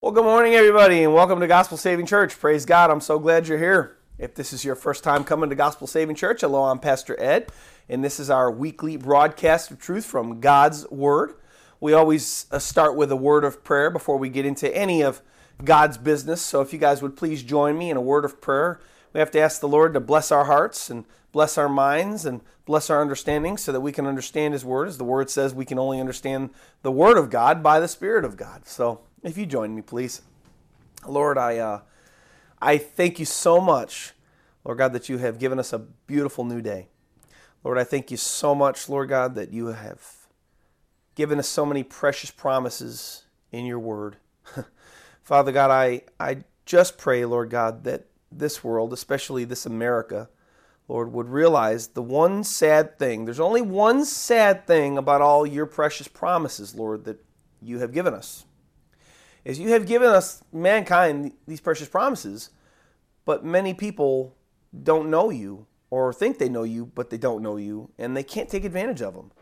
Well, good morning, everybody, and welcome to Gospel Saving Church. Praise God. I'm so glad you're here. If this is your first time coming to Gospel Saving Church, hello, I'm Pastor Ed, and this is our weekly broadcast of truth from God's Word. We always uh, start with a word of prayer before we get into any of God's business. So if you guys would please join me in a word of prayer, we have to ask the Lord to bless our hearts and bless our minds and bless our understanding so that we can understand His Word. As the Word says, we can only understand the Word of God by the Spirit of God. So if you join me, please. Lord, I, uh, I thank you so much, Lord God, that you have given us a beautiful new day. Lord, I thank you so much, Lord God, that you have given us so many precious promises in your word. Father God, I, I just pray, Lord God, that this world, especially this America, Lord, would realize the one sad thing. There's only one sad thing about all your precious promises, Lord, that you have given us. Is you have given us, mankind, these precious promises, but many people don't know you or think they know you, but they don't know you, and they can't take advantage of them.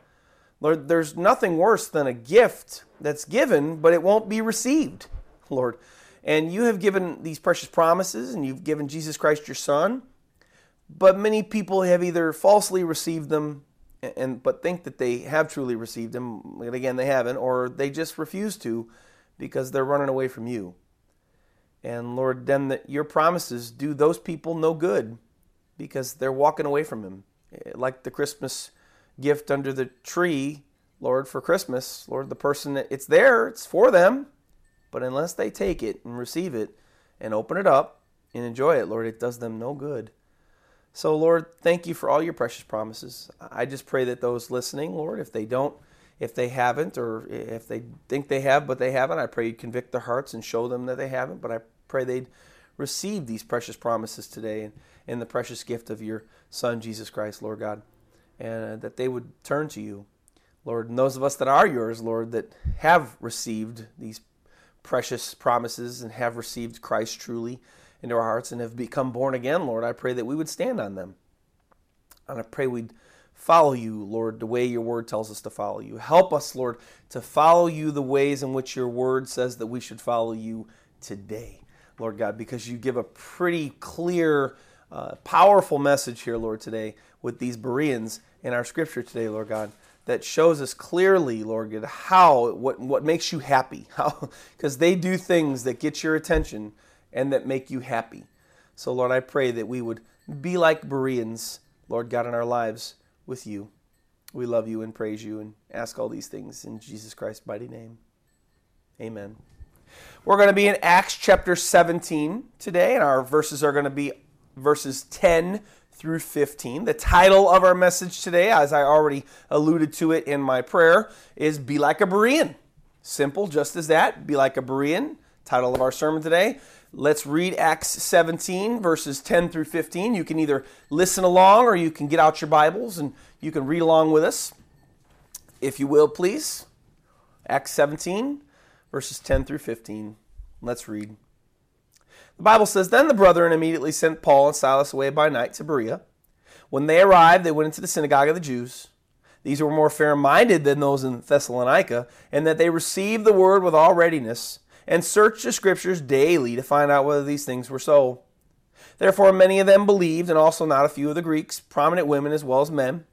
Lord, there's nothing worse than a gift that's given, but it won't be received, Lord. And you have given these precious promises, and you've given Jesus Christ your Son but many people have either falsely received them and but think that they have truly received them, and again they haven't, or they just refuse to because they're running away from you. And Lord, then the, your promises do those people no good because they're walking away from Him, eh, like the Christmas gift under the tree, Lord, for Christmas. Lord, the person that it's there, it's for them, but unless they take it and receive it and open it up and enjoy it, Lord, it does them no good. So, Lord, thank you for all your precious promises. I just pray that those listening, Lord, if they don't, if they haven't, or if they think they have but they haven't, I pray you convict their hearts and show them that they haven't. But I pray they'd receive these precious promises today and, and the precious gift of your Son, Jesus Christ, Lord God, and uh, that they would turn to you, Lord. And those of us that are yours, Lord, that have received these precious promises and have received Christ truly into our hearts and have become born again, Lord, I pray that we would stand on them. And I pray we'd follow you, Lord, the way your word tells us to follow you. Help us, Lord, to follow you the ways in which your word says that we should follow you today, Lord God, because you give a pretty clear, uh, powerful message here, Lord, today with these Bereans in our scripture today, Lord God that shows us clearly, Lord God, how what what makes you happy. How because they do things that get your attention and that make you happy. So, Lord, I pray that we would be like Bereans, Lord God, in our lives with you. We love you and praise you and ask all these things in Jesus Christ's mighty name. Amen. We're going to be in Acts chapter 17 today, and our verses are going to be verses 10 through 15. The title of our message today, as I already alluded to it in my prayer, is Be Like a Berean. Simple, just as that. Be like a Berean. Title of our sermon today. Let's read Acts 17, verses 10 through 15. You can either listen along or you can get out your Bibles and you can read along with us. If you will, please. Acts 17, verses 10 through 15. Let's read. The Bible says Then the brethren immediately sent Paul and Silas away by night to Berea. When they arrived, they went into the synagogue of the Jews. These were more fair minded than those in Thessalonica, and that they received the word with all readiness and searched the scriptures daily to find out whether these things were so. Therefore, many of them believed, and also not a few of the Greeks, prominent women as well as men.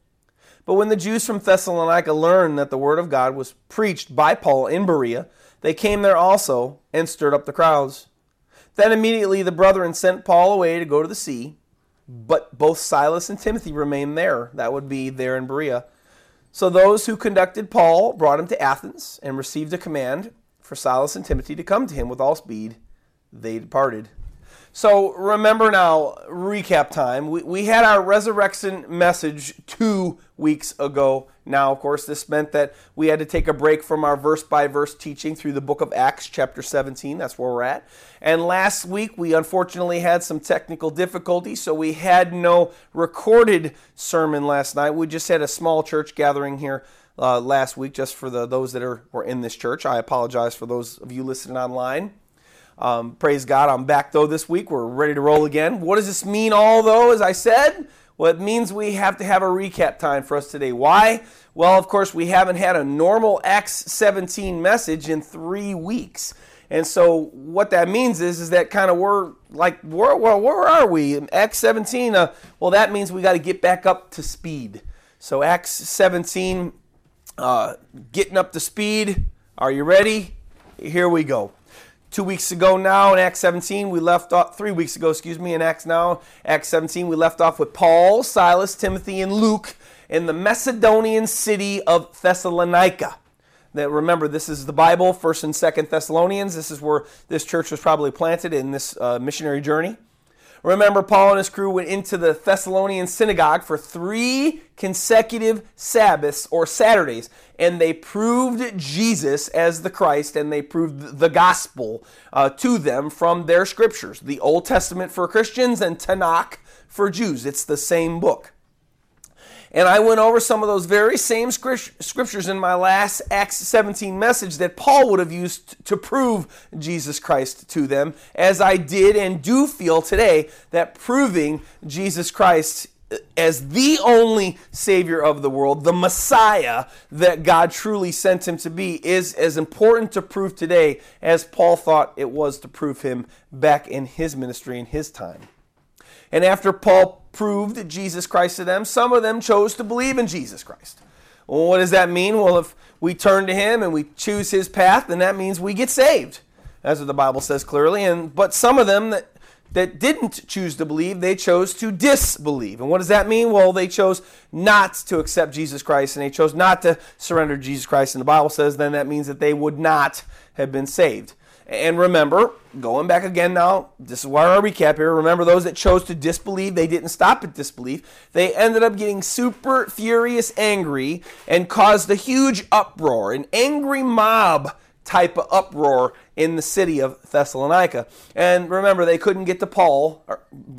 But when the Jews from Thessalonica learned that the word of God was preached by Paul in Berea, they came there also and stirred up the crowds. Then immediately the brethren sent Paul away to go to the sea, but both Silas and Timothy remained there. That would be there in Berea. So those who conducted Paul brought him to Athens and received a command for Silas and Timothy to come to him with all speed. They departed. So remember now, recap time. We, we had our resurrection message two weeks ago. Now, of course, this meant that we had to take a break from our verse by verse teaching through the book of Acts, chapter 17. That's where we're at. And last week, we unfortunately had some technical difficulties, so we had no recorded sermon last night. We just had a small church gathering here uh, last week, just for the those that are were in this church. I apologize for those of you listening online. Um, praise God, I'm back though this week. We're ready to roll again. What does this mean, all though? As I said, Well, it means we have to have a recap time for us today. Why? Well, of course, we haven't had a normal Acts 17 message in three weeks. And so what that means is, is that kind of we're like, where, well, where are we? In Acts 17, uh, well, that means we got to get back up to speed. So Acts 17, uh, getting up to speed. Are you ready? Here we go. Two weeks ago now in Acts 17, we left off, three weeks ago, excuse me, in Acts now, Acts 17, we left off with Paul, Silas, Timothy, and Luke in the Macedonian city of Thessalonica that remember this is the bible first and second thessalonians this is where this church was probably planted in this uh, missionary journey remember paul and his crew went into the thessalonian synagogue for three consecutive sabbaths or saturdays and they proved jesus as the christ and they proved the gospel uh, to them from their scriptures the old testament for christians and tanakh for jews. It's the same book and I went over some of those very same scriptures in my last Acts 17 message that Paul would have used to prove Jesus Christ to them, as I did and do feel today that proving Jesus Christ uh, as the only Savior of the world, the Messiah that God truly sent him to be, is as important to prove today as Paul thought it was to prove him back in his ministry in his time. And after Paul proved Jesus Christ to them, some of them chose to believe in Jesus Christ. Well, what does that mean? Well, if we turn to him and we choose his path, then that means we get saved. That's what the Bible says clearly. And but some of them that that didn't choose to believe, they chose to disbelieve. And what does that mean? Well, they chose not to accept Jesus Christ and they chose not to surrender Jesus Christ. And the Bible says then that means that they would not have been saved. And remember, going back again now, this is why our recap here. Remember, those that chose to disbelieve, they didn't stop at disbelief. They ended up getting super furious angry and caused a huge uproar, an angry mob type of uproar in the city of Thessalonica. And remember, they couldn't get to Paul.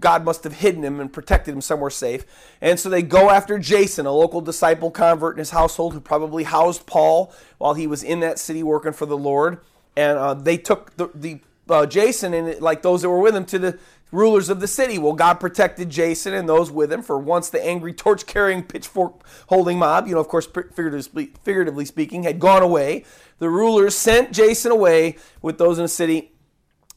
God must have hidden him and protected him somewhere safe. And so they go after Jason, a local disciple convert in his household who probably housed Paul while he was in that city working for the Lord and uh, they took the, the uh, Jason and like those that were with him to the rulers of the city. Well, God protected Jason and those with him for once the angry torch carrying, pitchfork holding mob, you know, of course, figuratively, speaking, had gone away. The rulers sent Jason away with those in the city.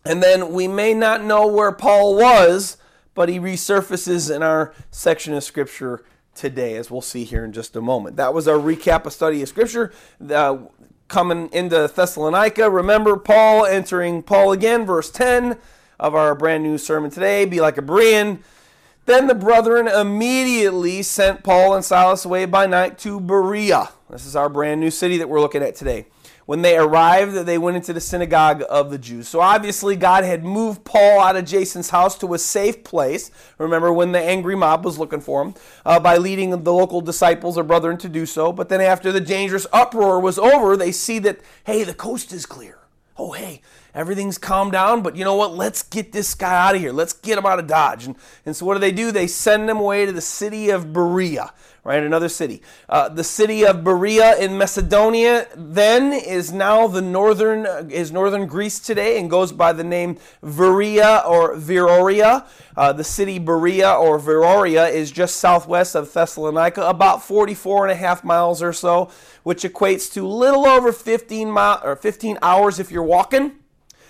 And then we may not know where Paul was, but he resurfaces in our section of scripture today, as we'll see here in just a moment. That was our recap of study of scripture. Uh, coming into Thessalonica. Remember Paul entering Paul again, verse 10 of our brand new sermon today. Be like a Berean. Then the brethren immediately sent Paul and Silas away by night to Berea. This is our brand new city that we're looking at today when they arrived, they went into the synagogue of the Jews. So obviously, God had moved Paul out of Jason's house to a safe place. Remember when the angry mob was looking for him uh, by leading the local disciples or brethren to do so. But then, after the dangerous uproar was over, they see that, hey, the coast is clear. Oh, hey, everything's calmed down, but you know what? Let's get this guy out of here. Let's get him out of Dodge. And, and so, what do they do? They send him away to the city of Berea right? Another city. Uh, the city of Berea in Macedonia then is now the northern is northern Greece today and goes by the name Veria or Veroia. Uh, the city Berea or Veroia is just southwest of Thessalonica, about 44 and a half miles or so, which equates to little over 15 mile or 15 hours if you're walking,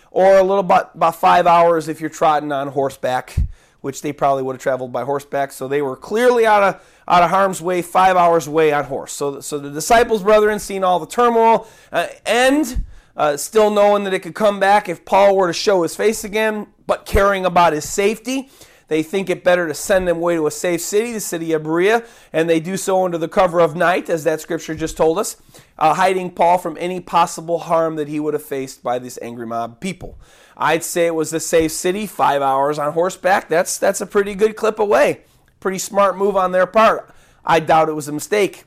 or a little about about five hours if you're trotting on horseback which they probably would have traveled by horseback. So they were clearly out of out of harm's way, five hours away on horse. So, so the disciples, brethren, seeing all the turmoil, uh, and uh, still knowing that it could come back if Paul were to show his face again, but caring about his safety. They think it better to send him away to a safe city, the city of Berea, and they do so under the cover of night, as that scripture just told us, uh, hiding Paul from any possible harm that he would have faced by this angry mob people. I'd say it was a safe city, five hours on horseback. That's that's a pretty good clip away. Pretty smart move on their part. I doubt it was a mistake.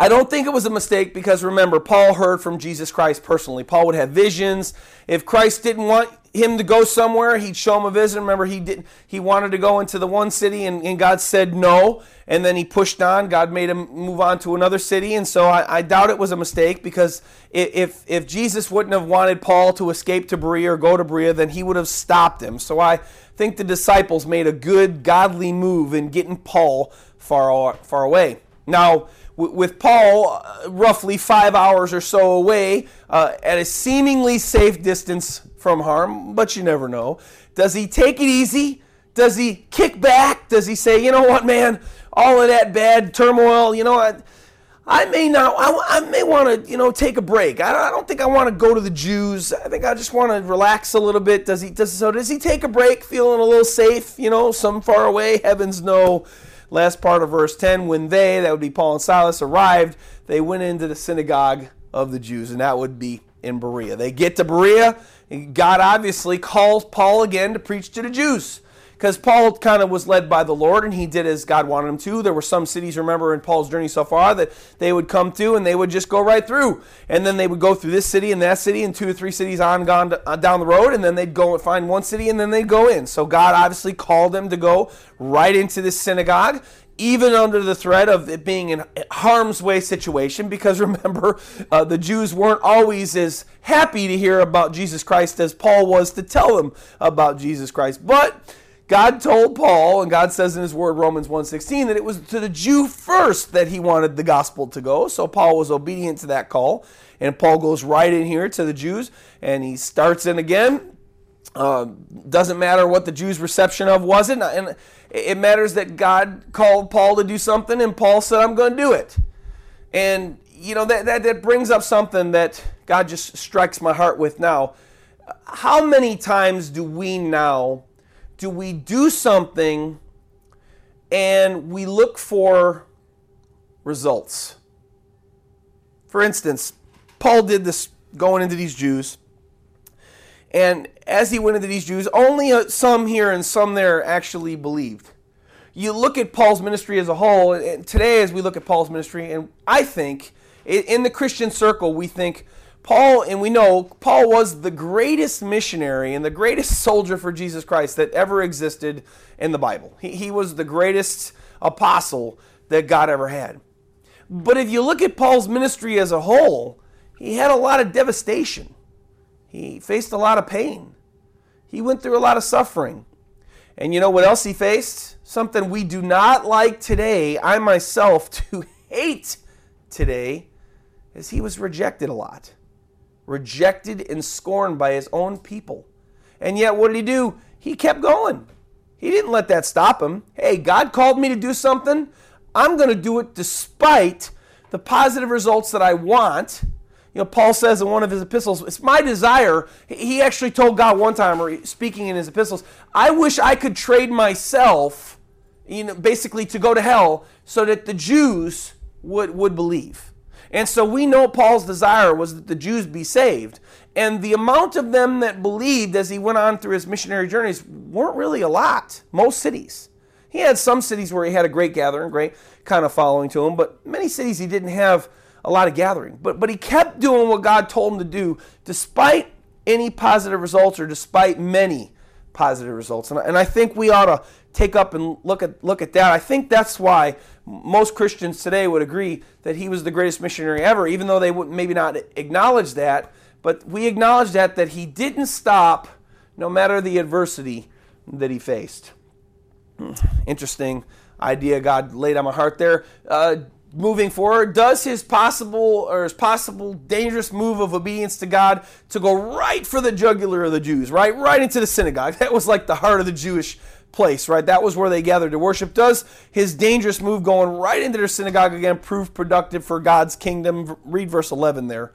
I don't think it was a mistake because remember, Paul heard from Jesus Christ personally. Paul would have visions. If Christ didn't want him to go somewhere, he'd show him a vision. Remember, he didn't he wanted to go into the one city and, and God said no. And then he pushed on. God made him move on to another city. And so I, I doubt it was a mistake because if if Jesus wouldn't have wanted Paul to escape to Berea or go to Berea, then he would have stopped him. So I think the disciples made a good, godly move in getting Paul far, far away. Now, with Paul uh, roughly five hours or so away uh, at a seemingly safe distance from harm, but you never know. Does he take it easy? Does he kick back? Does he say, you know what, man, all of that bad turmoil, you know, I, I may not, I, I may want to, you know, take a break. I don't, I don't think I want to go to the Jews. I think I just want to relax a little bit. Does he, does, so does he take a break, feeling a little safe, you know, some far away? Heavens no last part of verse 10 when they, that would be Paul and Silas, arrived, they went into the synagogue of the Jews, and that would be in Berea. They get to Berea, and God obviously calls Paul again to preach to the Jews because Paul kind of was led by the Lord and he did as God wanted him to. There were some cities, remember, in Paul's journey so far that they would come to and they would just go right through. And then they would go through this city and that city and two or three cities on gone uh, down the road and then they'd go and find one city and then they'd go in. So God obviously called them to go right into this synagogue even under the threat of it being in harm's way situation because remember uh, the jews weren't always as happy to hear about jesus christ as paul was to tell them about jesus christ but God told Paul, and God says in his word, Romans 1.16, that it was to the Jew first that he wanted the gospel to go. So Paul was obedient to that call. And Paul goes right in here to the Jews, and he starts in again. Uh, doesn't matter what the Jews' reception of wasn't. And it matters that God called Paul to do something, and Paul said, I'm going to do it. And, you know, that, that, that brings up something that God just strikes my heart with now. How many times do we now do we do something and we look for results? For instance, Paul did this going into these Jews. And as he went into these Jews, only some here and some there actually believed. You look at Paul's ministry as a whole, and today as we look at Paul's ministry, and I think in the Christian circle, we think Paul, and we know Paul was the greatest missionary and the greatest soldier for Jesus Christ that ever existed in the Bible. He, he was the greatest apostle that God ever had. But if you look at Paul's ministry as a whole, he had a lot of devastation. He faced a lot of pain. He went through a lot of suffering. And you know what else he faced? Something we do not like today, I myself do hate today, is he was rejected a lot rejected and scorned by his own people. And yet, what did he do? He kept going. He didn't let that stop him. Hey, God called me to do something. I'm going to do it despite the positive results that I want. You know, Paul says in one of his epistles, it's my desire. He actually told God one time, or speaking in his epistles, I wish I could trade myself, you know, basically to go to hell so that the Jews would, would believe. And so we know Paul's desire was that the Jews be saved. And the amount of them that believed as he went on through his missionary journeys weren't really a lot, most cities. He had some cities where he had a great gathering, great kind of following to him, but many cities he didn't have a lot of gathering. But, but he kept doing what God told him to do despite any positive results or despite many positive results. And, and I think we ought to take up and look at, look at that. I think that's why most Christians today would agree that he was the greatest missionary ever, even though they would maybe not acknowledge that. But we acknowledge that that he didn't stop no matter the adversity that he faced. Interesting idea God laid on my heart there. Uh, moving forward, does his possible or his possible dangerous move of obedience to God to go right for the jugular of the Jews, right, right into the synagogue. That was like the heart of the Jewish place, right? That was where they gathered to worship. Does his dangerous move going right into their synagogue again prove productive for God's kingdom? Read verse 11 there.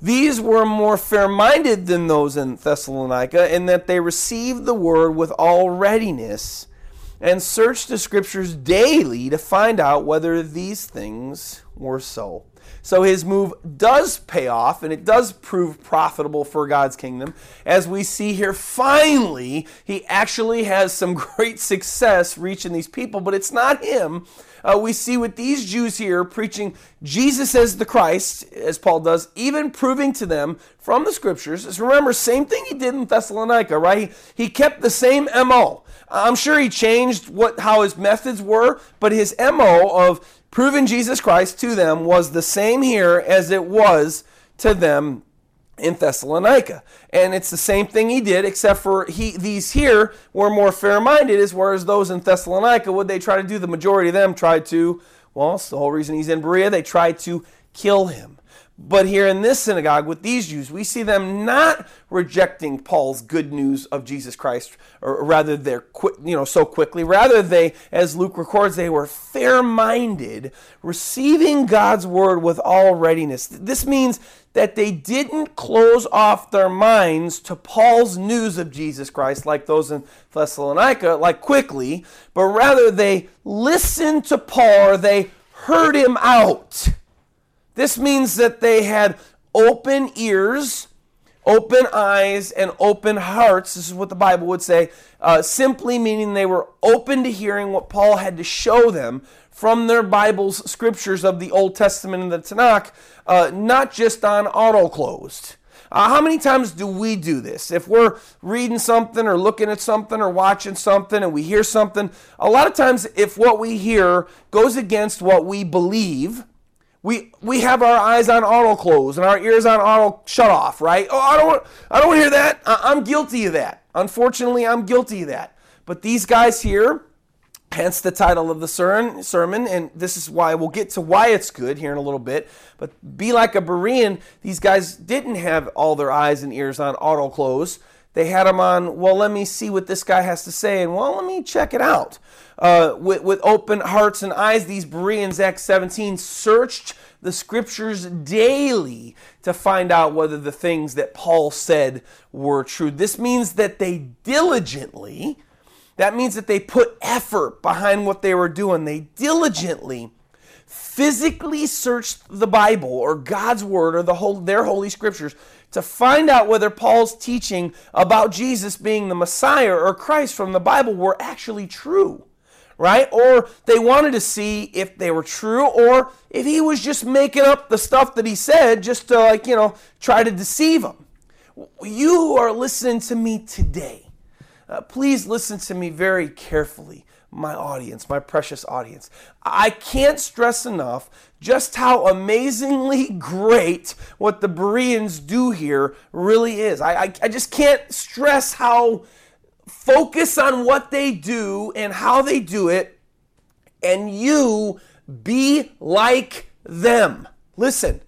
These were more fair minded than those in Thessalonica in that they received the word with all readiness and searched the scriptures daily to find out whether these things were so. So his move does pay off and it does prove profitable for God's kingdom. As we see here, finally, he actually has some great success reaching these people, but it's not him. Uh, we see with these Jews here preaching Jesus as the Christ, as Paul does, even proving to them from the scriptures. Remember, same thing he did in Thessalonica, right? He, he kept the same MO. I'm sure he changed what how his methods were, but his MO of proving Jesus Christ to them was the same here as it was to them in Thessalonica. And it's the same thing he did, except for he these here were more fair-minded, as whereas those in Thessalonica, what they try to do, the majority of them tried to, well, it's the whole reason he's in Berea, they tried to kill him. But here in this synagogue with these Jews, we see them not rejecting Paul's good news of Jesus Christ, or rather they're quick, you know, so quickly. Rather, they, as Luke records, they were fair-minded, receiving God's word with all readiness. This means that they didn't close off their minds to Paul's news of Jesus Christ like those in Thessalonica, like quickly, but rather they listened to Paul or they heard him out. This means that they had open ears, open eyes, and open hearts. This is what the Bible would say, uh, simply meaning they were open to hearing what Paul had to show them from their Bible's scriptures of the Old Testament and the Tanakh, uh, not just on auto closed. Uh, how many times do we do this? If we're reading something or looking at something or watching something and we hear something, a lot of times if what we hear goes against what we believe, we we have our eyes on auto close and our ears on auto shut off, right? Oh, I don't I don't hear that. I, am guilty of that. Unfortunately, I'm guilty of that. But these guys here, hence the title of the sermon, and this is why we'll get to why it's good here in a little bit. But be like a Berean, these guys didn't have all their eyes and ears on auto close. They had them on, well, let me see what this guy has to say, and well, let me check it out uh, with, with open hearts and eyes, these Bereans, Acts 17, searched the scriptures daily to find out whether the things that Paul said were true. This means that they diligently, that means that they put effort behind what they were doing. They diligently physically searched the Bible or God's word or the whole their holy scriptures to find out whether Paul's teaching about Jesus being the Messiah or Christ from the Bible were actually true right? Or they wanted to see if they were true or if he was just making up the stuff that he said just to, like, you know, try to deceive them. You who are listening to me today, uh, please listen to me very carefully, my audience, my precious audience. I can't stress enough just how amazingly great what the Bereans do here really is. I, I, I just can't stress how focus on what they do and how they do it, and you be like them. Listen,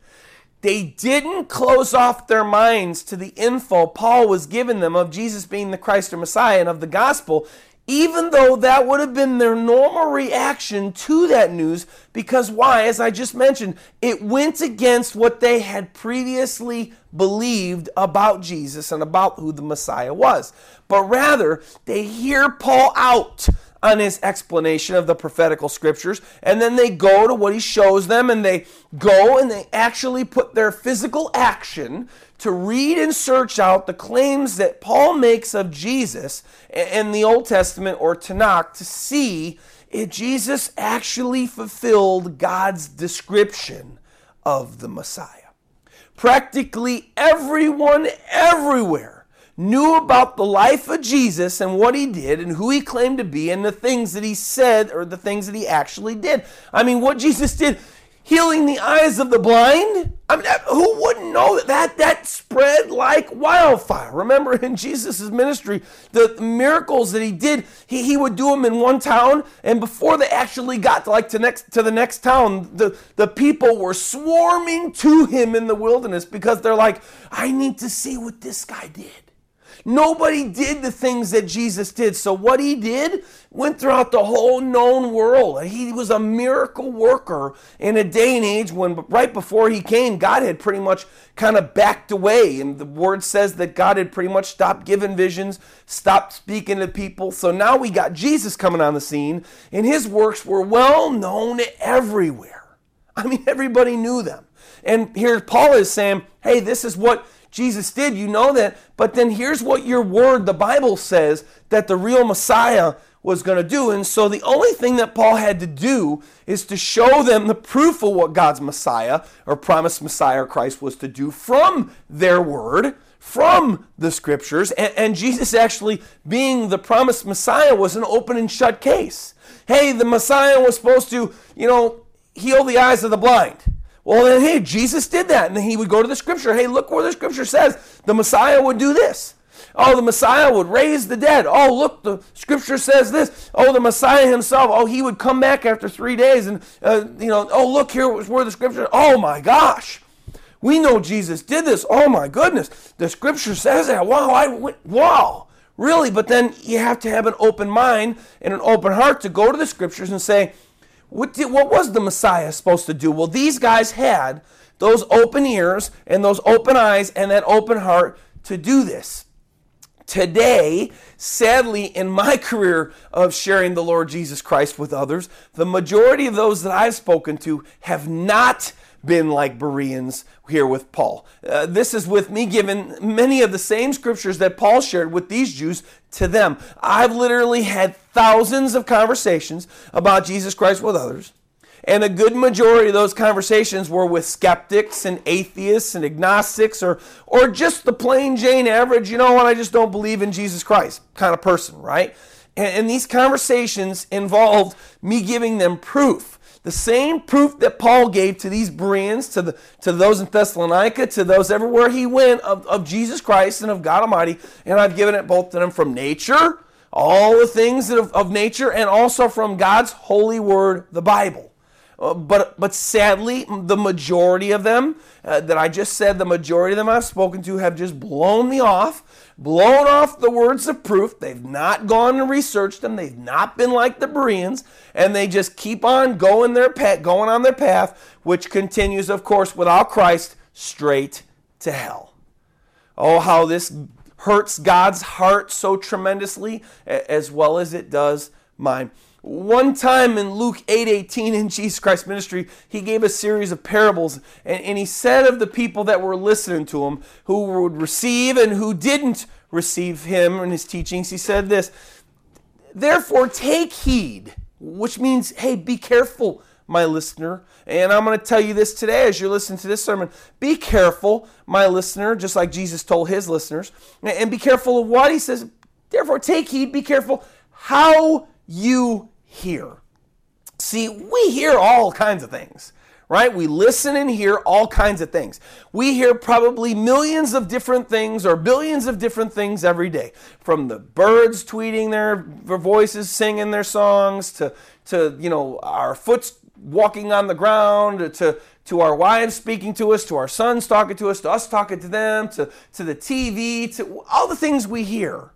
they didn't close off their minds to the info Paul was giving them of Jesus being the Christ or Messiah and of the gospel even though that would have been their normal reaction to that news, because why? As I just mentioned, it went against what they had previously believed about Jesus and about who the Messiah was. But rather, they hear Paul out on his explanation of the prophetical scriptures, and then they go to what he shows them, and they go and they actually put their physical action to read and search out the claims that Paul makes of Jesus in the Old Testament or Tanakh to see if Jesus actually fulfilled God's description of the Messiah. Practically everyone everywhere knew about the life of Jesus and what he did and who he claimed to be and the things that he said or the things that he actually did. I mean, what Jesus did, healing the eyes of the blind. I mean, who wouldn't know that that, that spread like wildfire? Remember in Jesus' ministry, the miracles that he did, he, he would do them in one town, and before they actually got to like to next to the next town, the, the people were swarming to him in the wilderness because they're like, I need to see what this guy did. Nobody did the things that Jesus did. So what he did went throughout the whole known world. He was a miracle worker in a day and age when right before he came, God had pretty much kind of backed away. And the word says that God had pretty much stopped giving visions, stopped speaking to people. So now we got Jesus coming on the scene, and his works were well known everywhere. I mean, everybody knew them. And here Paul is saying, hey, this is what Jesus did. You know that. But then here's what your word, the Bible says, that the real Messiah was going to do. And so the only thing that Paul had to do is to show them the proof of what God's Messiah or promised Messiah Christ was to do from their word, from the scriptures. And, and Jesus actually being the promised Messiah was an open and shut case. Hey, the Messiah was supposed to, you know, heal the eyes of the blind. Well, then, hey, Jesus did that. And then he would go to the scripture. Hey, look where the scripture says the Messiah would do this. Oh, the Messiah would raise the dead. Oh, look, the scripture says this. Oh, the Messiah himself. Oh, he would come back after three days. And, uh, you know, oh, look, here was where the scripture. Oh, my gosh. We know Jesus did this. Oh, my goodness. The scripture says that. Wow. I, wow. Really? But then you have to have an open mind and an open heart to go to the scriptures and say, what, did, what was the Messiah supposed to do? Well, these guys had those open ears and those open eyes and that open heart to do this. Today, sadly, in my career of sharing the Lord Jesus Christ with others, the majority of those that I've spoken to have not been like Bereans here with Paul. Uh, this is with me giving many of the same scriptures that Paul shared with these Jews to them. I've literally had thousands of conversations about Jesus Christ with others. And a good majority of those conversations were with skeptics and atheists and agnostics or, or just the plain Jane average, you know what, I just don't believe in Jesus Christ kind of person, right? And, and these conversations involved me giving them proof the same proof that Paul gave to these Bereans, to, the, to those in Thessalonica, to those everywhere he went of, of Jesus Christ and of God Almighty. And I've given it both to them from nature, all the things of, of nature, and also from God's holy word, the Bible. Uh, but, but sadly, the majority of them uh, that I just said, the majority of them I've spoken to have just blown me off blown off the words of proof. They've not gone and researched them. They've not been like the Bereans, and they just keep on going their path, going on their path, which continues, of course, without Christ, straight to hell. Oh, how this hurts God's heart so tremendously, as well as it does mine. One time in Luke 8:18 in Jesus Christ ministry, he gave a series of parables, and, and he said of the people that were listening to him, who would receive and who didn't receive him and his teachings, he said this: Therefore, take heed, which means, hey, be careful, my listener. And I'm going to tell you this today as you're listening to this sermon. Be careful, my listener, just like Jesus told his listeners. And be careful of what he says. Therefore, take heed, be careful how you hear. See, we hear all kinds of things, right? We listen and hear all kinds of things. We hear probably millions of different things or billions of different things every day. From the birds tweeting their, their voices, singing their songs, to, to you know, our foot walking on the ground, to, to our wives speaking to us, to our sons talking to us, to us talking to them, to, to the TV, to all the things we hear.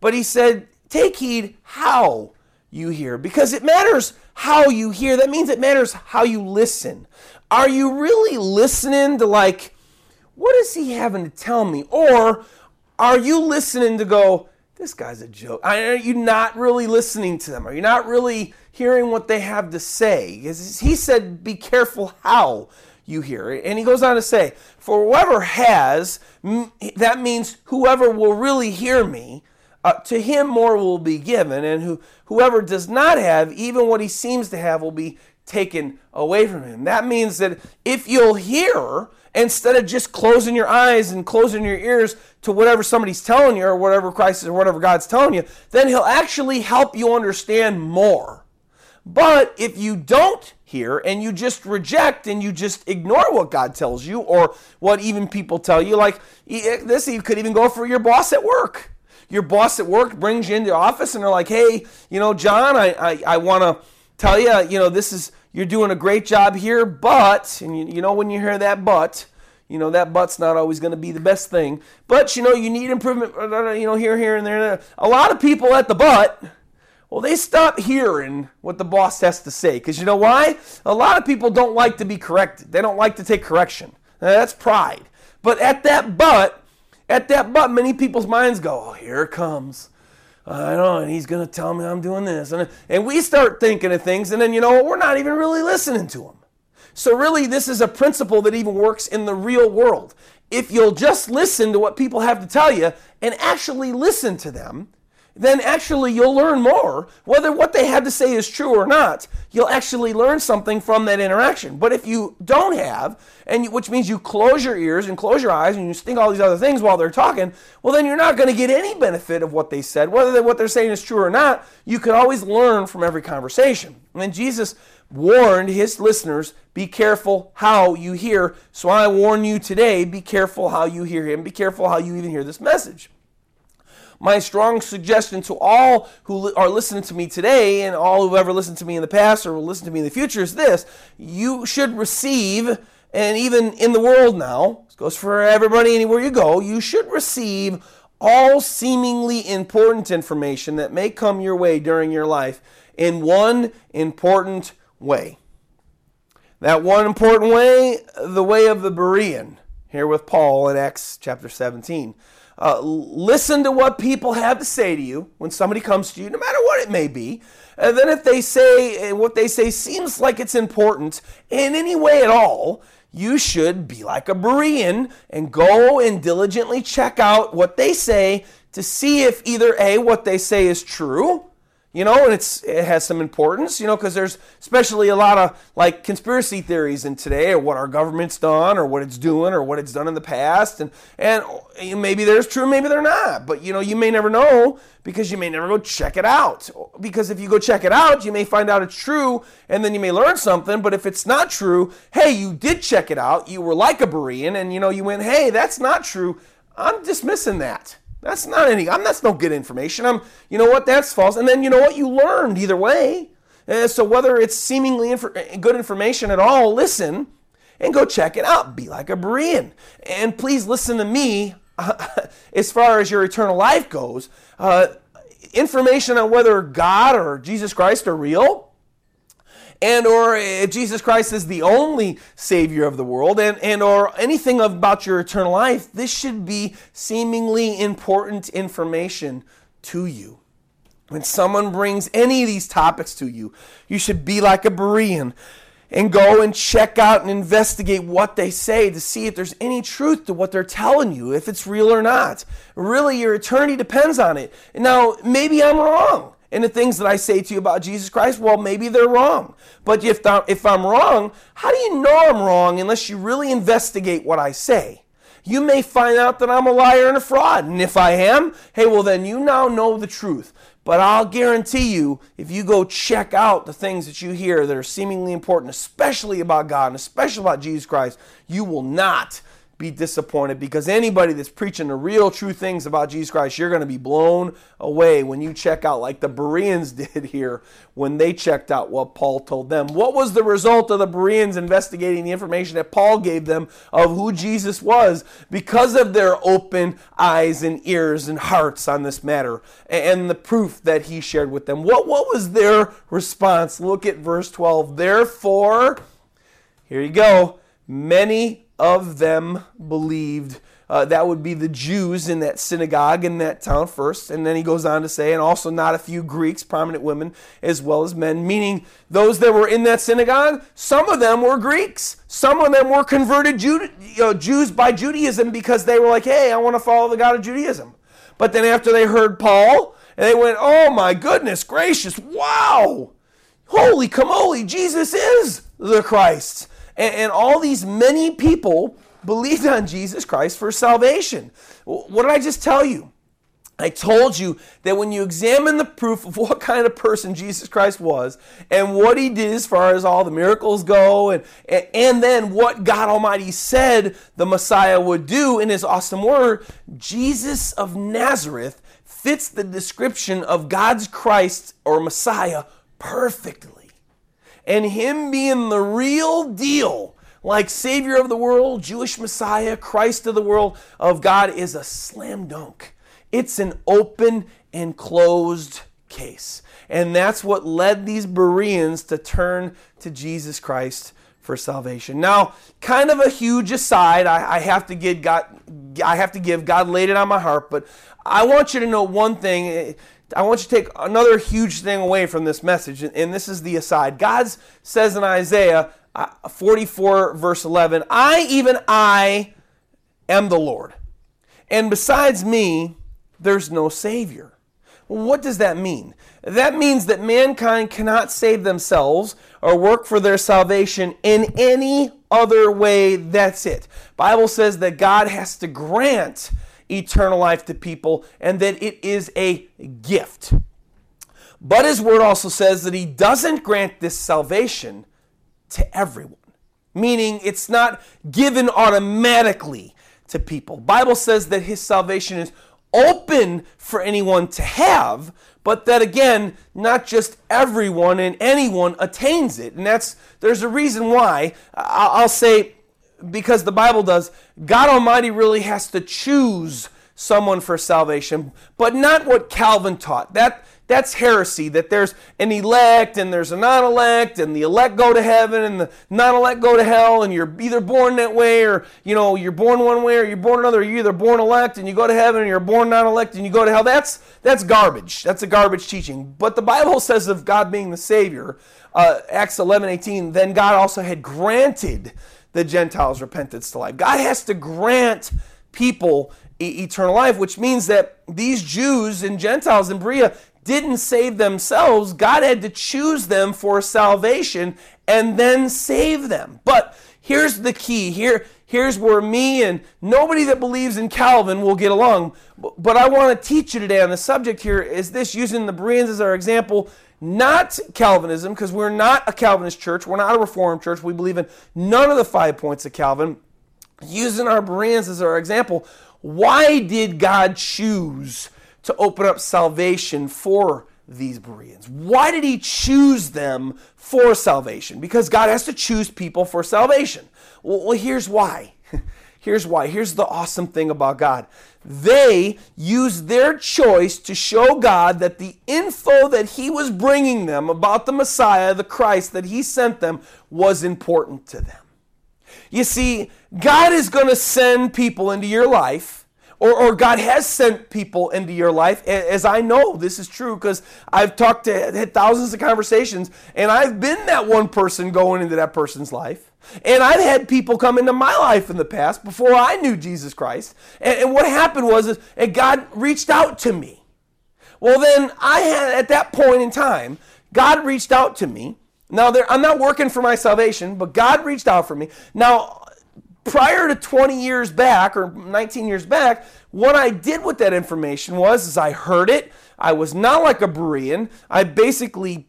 But he said, take heed how you hear because it matters how you hear. That means it matters how you listen. Are you really listening to, like, what is he having to tell me? Or are you listening to go, this guy's a joke? Are you not really listening to them? Are you not really hearing what they have to say? He said, be careful how you hear it. And he goes on to say, for whoever has, that means whoever will really hear me uh, to him more will be given, and who, whoever does not have, even what he seems to have, will be taken away from him. That means that if you'll hear, instead of just closing your eyes and closing your ears to whatever somebody's telling you or whatever Christ is or whatever God's telling you, then he'll actually help you understand more. But if you don't hear and you just reject and you just ignore what God tells you or what even people tell you, like this you could even go for your boss at work your boss at work brings you into the office and they're like, hey, you know, John, I, I, I want to tell you, you know, this is, you're doing a great job here, but, and you, you know, when you hear that but, you know, that but's not always going to be the best thing. But, you know, you need improvement, uh, uh, uh, you know, here, here, and there. A lot of people at the but, well, they stop hearing what the boss has to say. Because you know why? A lot of people don't like to be corrected, they don't like to take correction. Now, that's pride. But at that but, at that but, many people's minds go, oh, here it comes. I know, and he's going to tell me I'm doing this. And, and we start thinking of things, and then, you know what, we're not even really listening to him. So, really, this is a principle that even works in the real world. If you'll just listen to what people have to tell you and actually listen to them, then actually you'll learn more. Whether what they had to say is true or not, you'll actually learn something from that interaction. But if you don't have, and you, which means you close your ears and close your eyes and you think all these other things while they're talking, well, then you're not going to get any benefit of what they said. Whether what they're saying is true or not, you can always learn from every conversation. And Jesus warned his listeners, be careful how you hear. So I warn you today, be careful how you hear him. Be careful how you even hear this message my strong suggestion to all who are listening to me today and all who ever listened to me in the past or will listen to me in the future is this. You should receive and even in the world now this goes for everybody anywhere you go you should receive all seemingly important information that may come your way during your life in one important way. That one important way the way of the berean here with paul in acts chapter 17 uh, listen to what people have to say to you when somebody comes to you, no matter what it may be. And then if they say what they say seems like it's important in any way at all, you should be like a Berean and go and diligently check out what they say to see if either A, what they say is true, you know, and it's it has some importance, you know, because there's especially a lot of like conspiracy theories in today, or what our government's done, or what it's doing, or what it's done in the past, and and maybe there's true, maybe they're not, but you know, you may never know because you may never go check it out. Because if you go check it out, you may find out it's true, and then you may learn something. But if it's not true, hey, you did check it out, you were like a Berean, and you know, you went, hey, that's not true. I'm dismissing that. That's not any. I'm, that's no good information. I'm. You know what? That's false. And then you know what? You learned either way. Uh, so whether it's seemingly inf- good information at all, listen and go check it out. Be like a Berean. And please listen to me as far as your eternal life goes. Uh, information on whether God or Jesus Christ are real and or if Jesus Christ is the only savior of the world and, and or anything about your eternal life, this should be seemingly important information to you. When someone brings any of these topics to you, you should be like a Berean and go and check out and investigate what they say to see if there's any truth to what they're telling you, if it's real or not. Really, your eternity depends on it. Now, maybe I'm wrong and the things that I say to you about Jesus Christ, well, maybe they're wrong. But if, if I'm wrong, how do you know I'm wrong unless you really investigate what I say? You may find out that I'm a liar and a fraud. And if I am, hey, well, then you now know the truth. But I'll guarantee you, if you go check out the things that you hear that are seemingly important, especially about God and especially about Jesus Christ, you will not be disappointed because anybody that's preaching the real true things about Jesus Christ, you're going to be blown away when you check out, like the Bereans did here when they checked out what Paul told them. What was the result of the Bereans investigating the information that Paul gave them of who Jesus was because of their open eyes and ears and hearts on this matter and the proof that he shared with them? What, what was their response? Look at verse 12. Therefore, here you go. Many of them believed. Uh, that would be the Jews in that synagogue in that town first. And then he goes on to say, and also not a few Greeks, prominent women, as well as men, meaning those that were in that synagogue, some of them were Greeks. Some of them were converted you know, Jews by Judaism because they were like, hey, I want to follow the God of Judaism. But then after they heard Paul, and they went, oh my goodness gracious, wow, holy camoli, Jesus is the Christ. And, and all these many people believed on Jesus Christ for salvation. What did I just tell you? I told you that when you examine the proof of what kind of person Jesus Christ was and what he did as far as all the miracles go, and, and then what God Almighty said the Messiah would do in his awesome word, Jesus of Nazareth fits the description of God's Christ or Messiah perfectly and him being the real deal, like Savior of the world, Jewish Messiah, Christ of the world, of God, is a slam dunk. It's an open and closed case. And that's what led these Bereans to turn to Jesus Christ for salvation. Now, kind of a huge aside, I, I, have to give God, I have to give God laid it on my heart, but I want you to know one thing. I want you to take another huge thing away from this message, and this is the aside. God says in Isaiah, uh, 44 verse 11, I, even I, am the Lord. And besides me, there's no Savior. what does that mean? That means that mankind cannot save themselves or work for their salvation in any other way. That's it. Bible says that God has to grant eternal life to people and that it is a gift. But his word also says that he doesn't grant this salvation to everyone, meaning it's not given automatically to people. Bible says that his salvation is open for anyone to have, but that again, not just everyone and anyone attains it. And that's there's a reason why. I'll say because the Bible does, God Almighty really has to choose someone for salvation, but not what Calvin taught. That that's heresy that there's an elect and there's a non-elect and the elect go to heaven and the non-elect go to hell and you're either born that way or you know you're born one way or you're born another. You're either born elect and you go to heaven and you're born non-elect and you go to hell. That's that's garbage. That's a garbage teaching. But the bible says of god being the savior uh, acts 11 18 then god also had granted the gentiles repentance to life god has to grant people eternal life, which means that these Jews and Gentiles in Berea, didn't save themselves. God had to choose them for salvation and then save them. But here's the key. Here, here's where me and nobody that believes in Calvin will get along. But I want to teach you today on the subject here is this using the Bereans as our example, not Calvinism, because we're not a Calvinist church. We're not a Reformed church. We believe in none of the five points of Calvin. Using our Bereans as our example, why did God choose to open up salvation for these Bereans. Why did he choose them for salvation? Because God has to choose people for salvation. Well, here's why. Here's why. Here's the awesome thing about God. They used their choice to show God that the info that He was bringing them about the Messiah, the Christ that He sent them, was important to them. You see, God is going to send people into your life or, or God has sent people into your life, as I know this is true because I've talked to had thousands of conversations, and I've been that one person going into that person's life. And I've had people come into my life in the past before I knew Jesus Christ. And, and what happened was and God reached out to me. Well, then I had, at that point in time, God reached out to me. Now, there, I'm not working for my salvation, but God reached out for me. Now, prior to 20 years back or 19 years back, what I did with that information was is I heard it. I was not like a Berean. I basically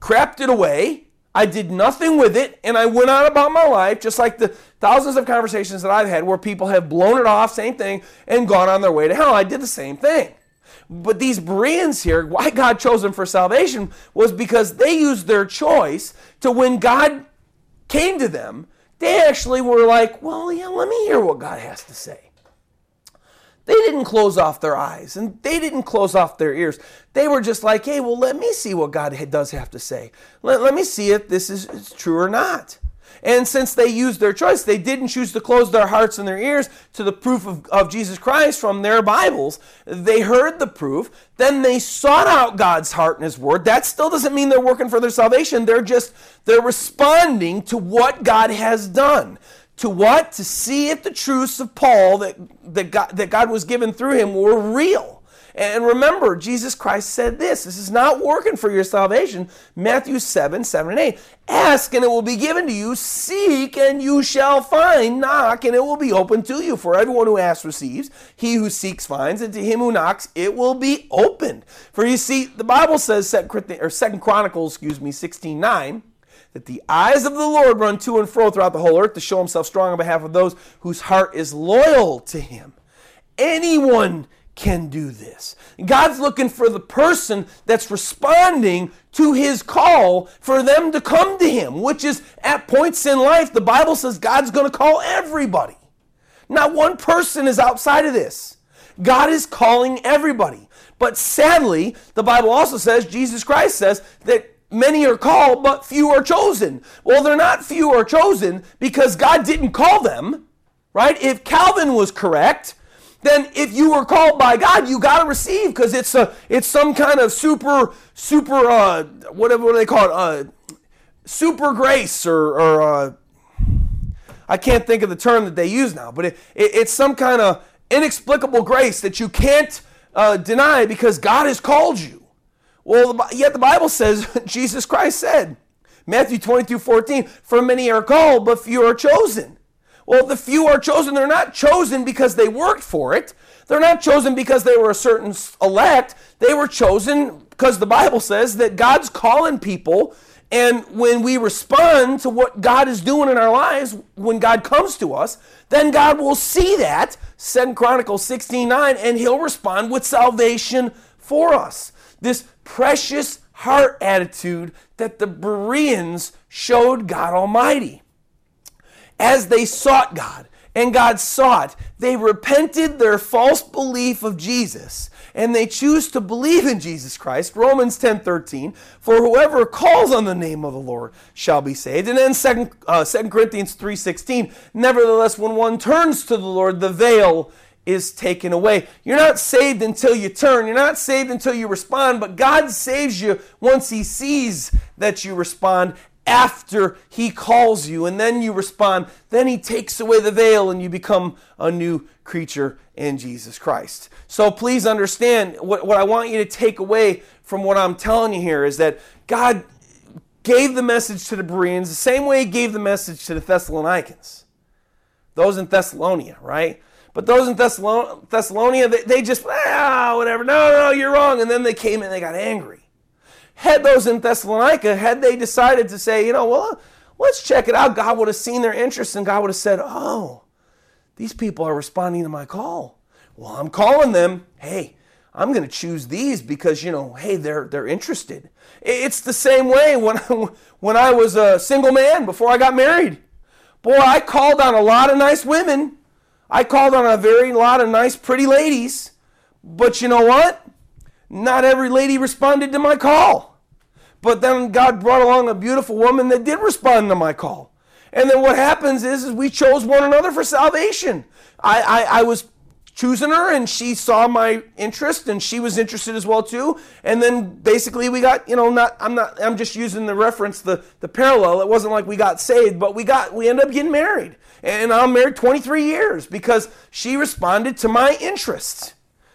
crapped it away. I did nothing with it and I went on about my life just like the thousands of conversations that I've had where people have blown it off, same thing, and gone on their way to hell. I did the same thing. But these Bereans here, why God chose them for salvation was because they used their choice to when God came to them, they actually were like, well, yeah, let me hear what God has to say. They didn't close off their eyes and they didn't close off their ears. They were just like, hey, well, let me see what God does have to say. Let, let me see if this is, is true or not. And since they used their choice, they didn't choose to close their hearts and their ears to the proof of, of Jesus Christ from their Bibles. They heard the proof. Then they sought out God's heart and His Word. That still doesn't mean they're working for their salvation. They're just, they're responding to what God has done. To what? To see if the truths of Paul that, that, God, that God was given through him were real. And remember, Jesus Christ said this this is not working for your salvation. Matthew 7 7 and 8. Ask and it will be given to you. Seek and you shall find. Knock and it will be open to you. For everyone who asks receives. He who seeks finds. And to him who knocks it will be opened. For you see, the Bible says, Second Chronicles, excuse me, 16 9 that the eyes of the Lord run to and fro throughout the whole earth to show himself strong on behalf of those whose heart is loyal to him. Anyone can do this. God's looking for the person that's responding to his call for them to come to him, which is at points in life, the Bible says God's going to call everybody. Not one person is outside of this. God is calling everybody. But sadly, the Bible also says, Jesus Christ says, that many are called, but few are chosen. Well, they're not few are chosen because God didn't call them, right? If Calvin was correct, then if you were called by God, you got to receive because it's a it's some kind of super super uh whatever what do they call it uh super grace or, or uh, I can't think of the term that they use now, but it, it, it's some kind of inexplicable grace that you can't uh, deny because God has called you. Well, yet the Bible says, Jesus Christ said, Matthew 22 14, for many are called, but few are chosen. Well, the few are chosen. They're not chosen because they worked for it. They're not chosen because they were a certain elect. They were chosen because the Bible says that God's calling people and when we respond to what God is doing in our lives, when God comes to us, then God will see that, 2 Chronicles 16 9, and He'll respond with salvation for us. This precious heart attitude that the Bereans showed God Almighty. As they sought God, and God sought, they repented their false belief of Jesus and they choose to believe in Jesus Christ. Romans 10 13. For whoever calls on the name of the Lord shall be saved. And then 2, uh, 2 Corinthians 3 16. Nevertheless, when one turns to the Lord, the veil is taken away. You're not saved until you turn. You're not saved until you respond, but God saves you once He sees that you respond after he calls you and then you respond. Then he takes away the veil and you become a new creature in jesus christ. So please understand what, what i want you to take away from what i'm telling you here is that god gave the message to the bereans the same way he gave the message to the thessalonians. Those in thessalonia right? But those in Thessalonia, they, they just, ah, whatever, no, no, you're wrong. And then they came and they got angry had those in Thessalonica, had they decided to say, you know, well, uh, let's check it out, God would have seen their interest and God would have said, oh, these people are responding to my call. Well, I'm calling them, hey, I'm going to choose these because, you know, hey, they're, they're interested. It's the same way when, when I was a single man before I got married. Boy, I called on a lot of nice women. I called on a very lot of nice, pretty ladies. But you know what? Not every lady responded to my call. But then God brought along a beautiful woman that did respond to my call. And then what happens is, is we chose one another for salvation. I, I, I was choosing her and she saw my interest and she was interested as well too and then basically we got you know not i'm not i'm just using the reference the the parallel it wasn't like we got saved but we got we ended up getting married and i'm married 23 years because she responded to my interests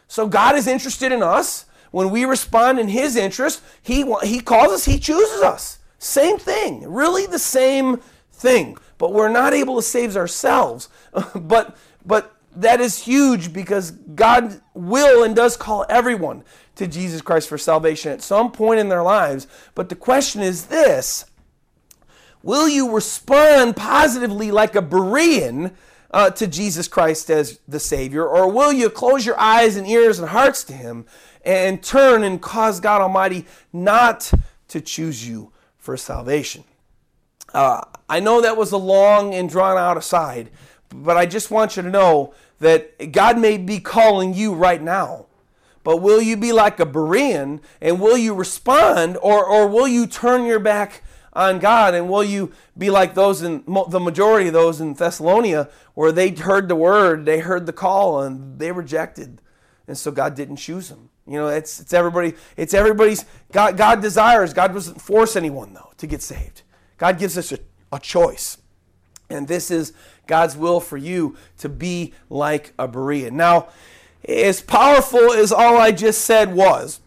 so god is interested in us when we respond in His interest, He, he calls us, He chooses us. Same thing, really the same thing. But we're not able to save ourselves. but, but that is huge because God will and does call everyone to Jesus Christ for salvation at some point in their lives. But the question is this Will you respond positively like a Berean uh, to Jesus Christ as the Savior, or will you close your eyes and ears and hearts to Him and turn and cause God Almighty not to choose you for salvation? Uh, I know that was a long and drawn out aside, but I just want you to know that God may be calling you right now. But will you be like a Berean and will you respond or, or will you turn your back on God? And will you be like those in the majority of those in Thessalonia where they heard the word, they heard the call, and they rejected. And so God didn't choose them. You know, it's, it's everybody, it's everybody's, God, God desires, God doesn't force anyone though to get saved. God gives us a, a choice. And this is God's will for you to be like a Berean. Now, as powerful as all I just said was,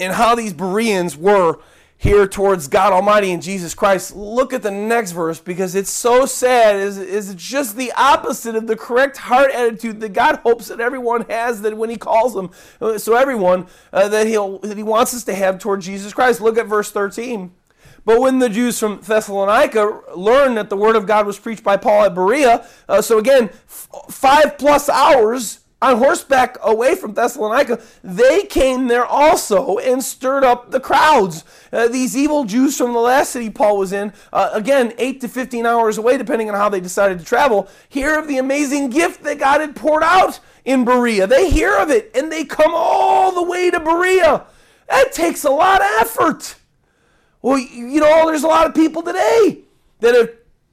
and how these Bereans were here towards God Almighty and Jesus Christ, look at the next verse because it's so sad. Is is just the opposite of the correct heart attitude that God hopes that everyone has that when He calls them, so everyone uh, that He'll that He wants us to have toward Jesus Christ. Look at verse thirteen. But when the Jews from Thessalonica learned that the word of God was preached by Paul at Berea, uh, so again, f- five plus hours on horseback away from Thessalonica, they came there also and stirred up the crowds. Uh, these evil Jews from the last city Paul was in, uh, again, 8 to 15 hours away, depending on how they decided to travel, hear of the amazing gift that God had poured out in Berea. They hear of it and they come all the way to Berea. That takes a lot of effort. Well, you know, there's a lot of people today that have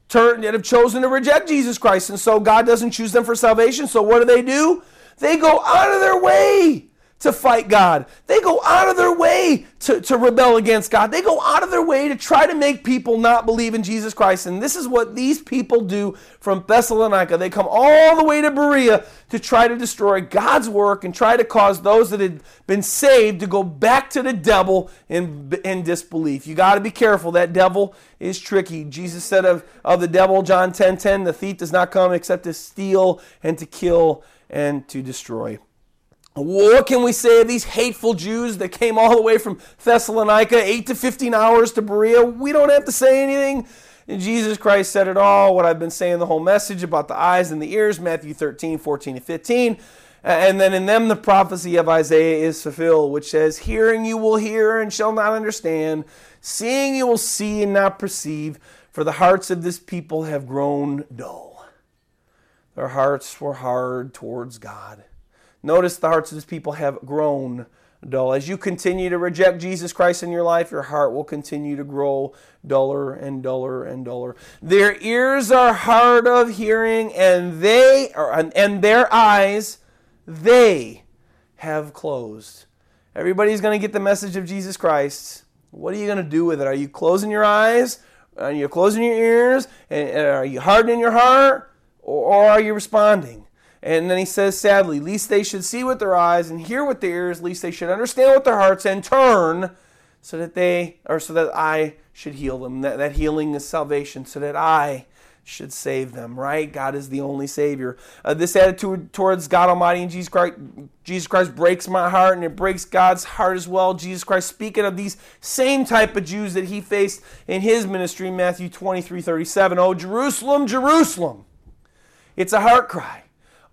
turned that have chosen to reject Jesus Christ, and so God doesn't choose them for salvation. So what do they do? They go out of their way to fight God. They go out of their way to, to rebel against God. They go out of their way to try to make people not believe in Jesus Christ. And this is what these people do from Thessalonica. They come all the way to Berea to try to destroy God's work and try to cause those that had been saved to go back to the devil in, in disbelief. You got to be careful. That devil is tricky. Jesus said of, of the devil, John 10 10, the thief does not come except to steal and to kill and to destroy. What can we say of these hateful Jews that came all the way from Thessalonica, 8 to 15 hours to Berea? We don't have to say anything. And Jesus Christ said it all, what I've been saying the whole message about the eyes and the ears, Matthew 13, 14, and 15. Uh, and then in them the prophecy of Isaiah is fulfilled, which says, Hearing you will hear and shall not understand, seeing you will see and not perceive, for the hearts of this people have grown dull. Their hearts were hard towards God. Notice the hearts of his people have grown dull. As you continue to reject Jesus Christ in your life, your heart will continue to grow duller and duller and duller. Their ears are hard of hearing, and they are, and their eyes they have closed. Everybody's going to get the message of Jesus Christ. What are you going to do with it? Are you closing your eyes? Are you closing your ears? And are you hardening your heart? Or are you responding? And then he says, sadly, least they should see with their eyes and hear with their ears, least they should understand with their hearts and turn so that they, or so that I should heal them. That, that healing is salvation, so that I should save them, right? God is the only Savior. Uh, this attitude towards God Almighty and Jesus Christ, Jesus Christ breaks my heart and it breaks God's heart as well. Jesus Christ speaking of these same type of Jews that he faced in his ministry, Matthew 23, 37. Oh, Jerusalem, Jerusalem. It's a heart cry.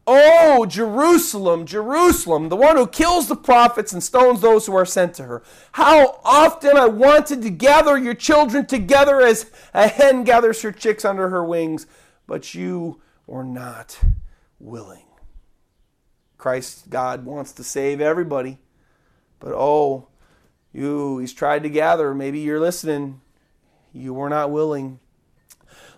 Oh, Jerusalem, Jerusalem, the one who kills the prophets and stones those who are sent to her. How often I wanted to gather your children together as a hen gathers her chicks under her wings, but you were not willing. Christ, God, wants to save everybody, but oh, you, He's tried to gather. Maybe you're listening. You were not willing.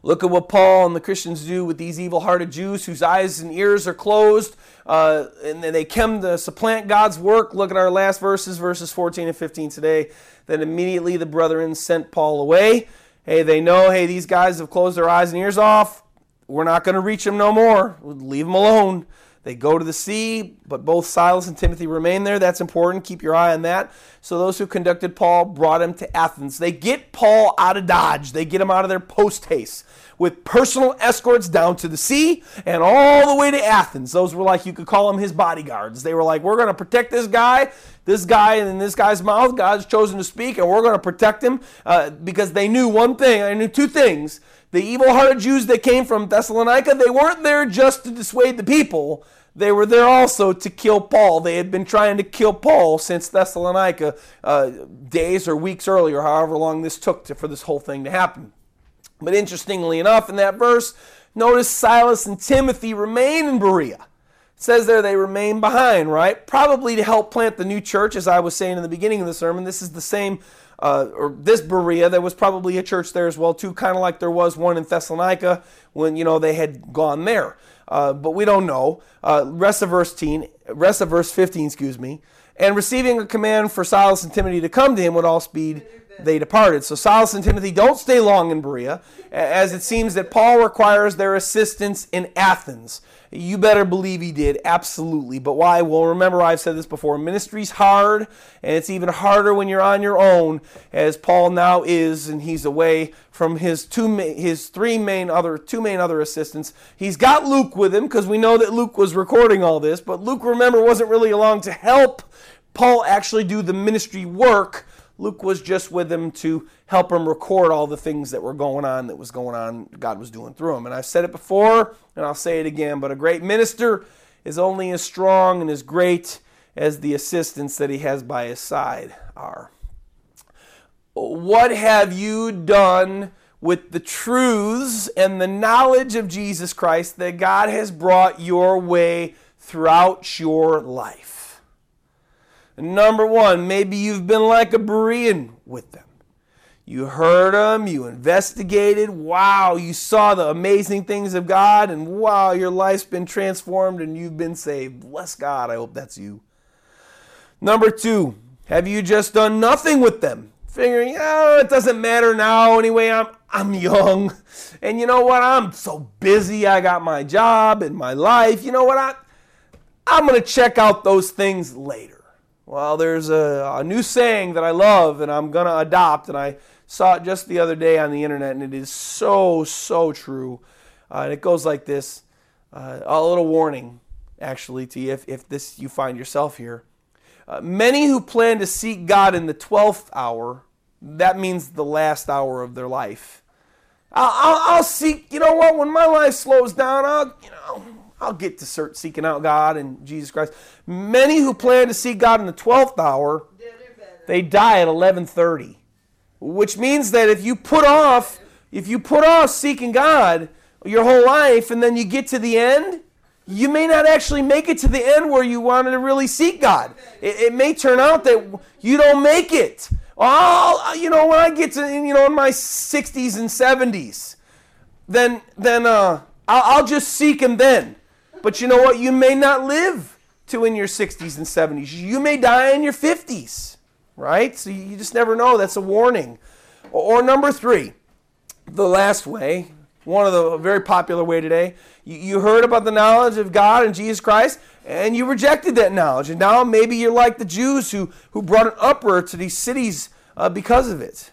Look at what Paul and the Christians do with these evil hearted Jews whose eyes and ears are closed uh, and they come to supplant God's work. Look at our last verses, verses 14 and 15 today. Then immediately the brethren sent Paul away. Hey, they know, hey, these guys have closed their eyes and ears off. We're not going to reach them no more. We'll leave them alone. They go to the sea, but both Silas and Timothy remain there. That's important. Keep your eye on that. So those who conducted Paul brought him to Athens. They get Paul out of Dodge. They get him out of there post haste with personal escorts down to the sea and all the way to Athens. Those were like, you could call them his bodyguards. They were like, we're going to protect this guy, this guy, and in this guy's mouth, God's chosen to speak, and we're going to protect him uh, because they knew one thing. They knew two things. The evil hearted Jews that came from Thessalonica, they weren't there just to dissuade the people they were there also to kill Paul. They had been trying to kill Paul since Thessalonica, uh, days or weeks earlier, however long this took to, for this whole thing to happen. But interestingly enough, in that verse, notice Silas and Timothy remain in Berea. It says there they remain behind, right? Probably to help plant the new church, as I was saying in the beginning of the sermon. This is the same, uh, or this Berea, there was probably a church there as well, too, kind of like there was one in Thessalonica when, you know, they had gone there uh, but we don't know. Uh, rest of verse 15, rest of verse 15, excuse me. And receiving a command for Silas and Timothy to come to him with all speed, they departed. So Silas and Timothy don't stay long in Berea, as it seems that Paul requires their assistance in Athens. You better believe he did, absolutely. But why? Well, remember I've said this before. Ministry's hard, and it's even harder when you're on your own, as Paul now is, and he's away from his two, his three main other, two main other assistants. He's got Luke with him because we know that Luke was recording all this. But Luke, remember, wasn't really along to help Paul actually do the ministry work. Luke was just with him to help him record all the things that were going on, that was going on, God was doing through him. And I've said it before, and I'll say it again, but a great minister is only as strong and as great as the assistants that he has by his side are. What have you done with the truths and the knowledge of Jesus Christ that God has brought your way throughout your life? Number one, maybe you've been like a Berean with them. You heard them, you investigated, wow, you saw the amazing things of God, and wow, your life's been transformed and you've been saved. Bless God, I hope that's you. Number two, have you just done nothing with them? Figuring, oh, it doesn't matter now anyway, I'm, I'm young. And you know what? I'm so busy. I got my job and my life. You know what? I, I'm going to check out those things later. Well, there's a, a new saying that I love and I'm going to adopt, and I saw it just the other day on the internet, and it is so, so true. Uh, and it goes like this uh, a little warning, actually, to you if, if this you find yourself here. Uh, many who plan to seek God in the 12th hour, that means the last hour of their life. I'll, I'll, I'll, seek, you know what, when my life slows down, I'll, you know, I'll get to start seeking out God and Jesus Christ. Many who plan to seek God in the 12th hour, they die at 11:30. Which means that if you put off if you put off seeking God your whole life and then you get to the end, you may not actually make it to the end where you wanted to really seek God. It, it may turn out that you don't make it. Oh, you know, when I get to you know in my 60s and 70s, then then uh, I'll just seek Him then. But you know what? You may not live to in your 60s and 70s. You may die in your 50s, right? So you just never know. That's a warning. Or, number three, the last way, one of the very popular way today. You, you heard about the knowledge of God and Jesus Christ, and you rejected that knowledge. And now maybe you're like the Jews who, who brought an uproar to these cities uh, because of it.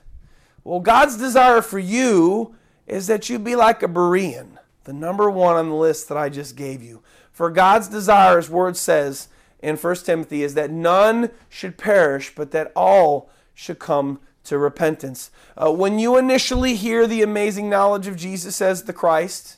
Well, God's desire for you is that you be like a Berean the number one on the list that I just gave you. For God's desire, word says in 1 Timothy, is that none should perish, but that all should come to repentance. Uh, when you initially hear the amazing knowledge of Jesus as the Christ,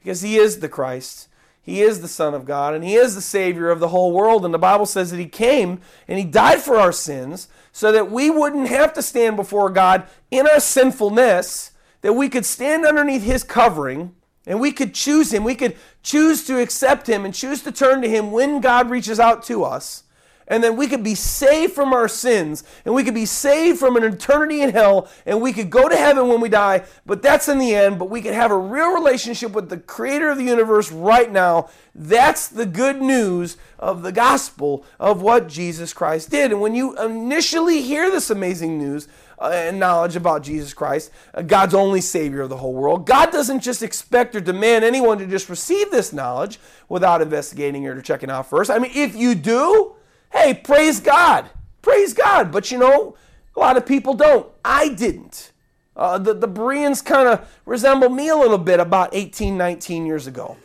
because he is the Christ, he is the Son of God, and he is the Savior of the whole world. And the Bible says that he came and he died for our sins so that we wouldn't have to stand before God in our sinfulness, that we could stand underneath his covering and we could choose Him. We could choose to accept Him and choose to turn to Him when God reaches out to us. And then we could be saved from our sins and we could be saved from an eternity in hell and we could go to heaven when we die. But that's in the end. But we could have a real relationship with the Creator of the universe right now. That's the good news of the gospel of what Jesus Christ did. And when you initially hear this amazing news, and knowledge about Jesus Christ, uh, God's only Savior of the whole world. God doesn't just expect or demand anyone to just receive this knowledge without investigating or checking out first. I mean, if you do, hey, praise God. Praise God. But you know, a lot of people don't. I didn't. Uh, the, the Bereans kind of resemble me a little bit about 18, 19 years ago.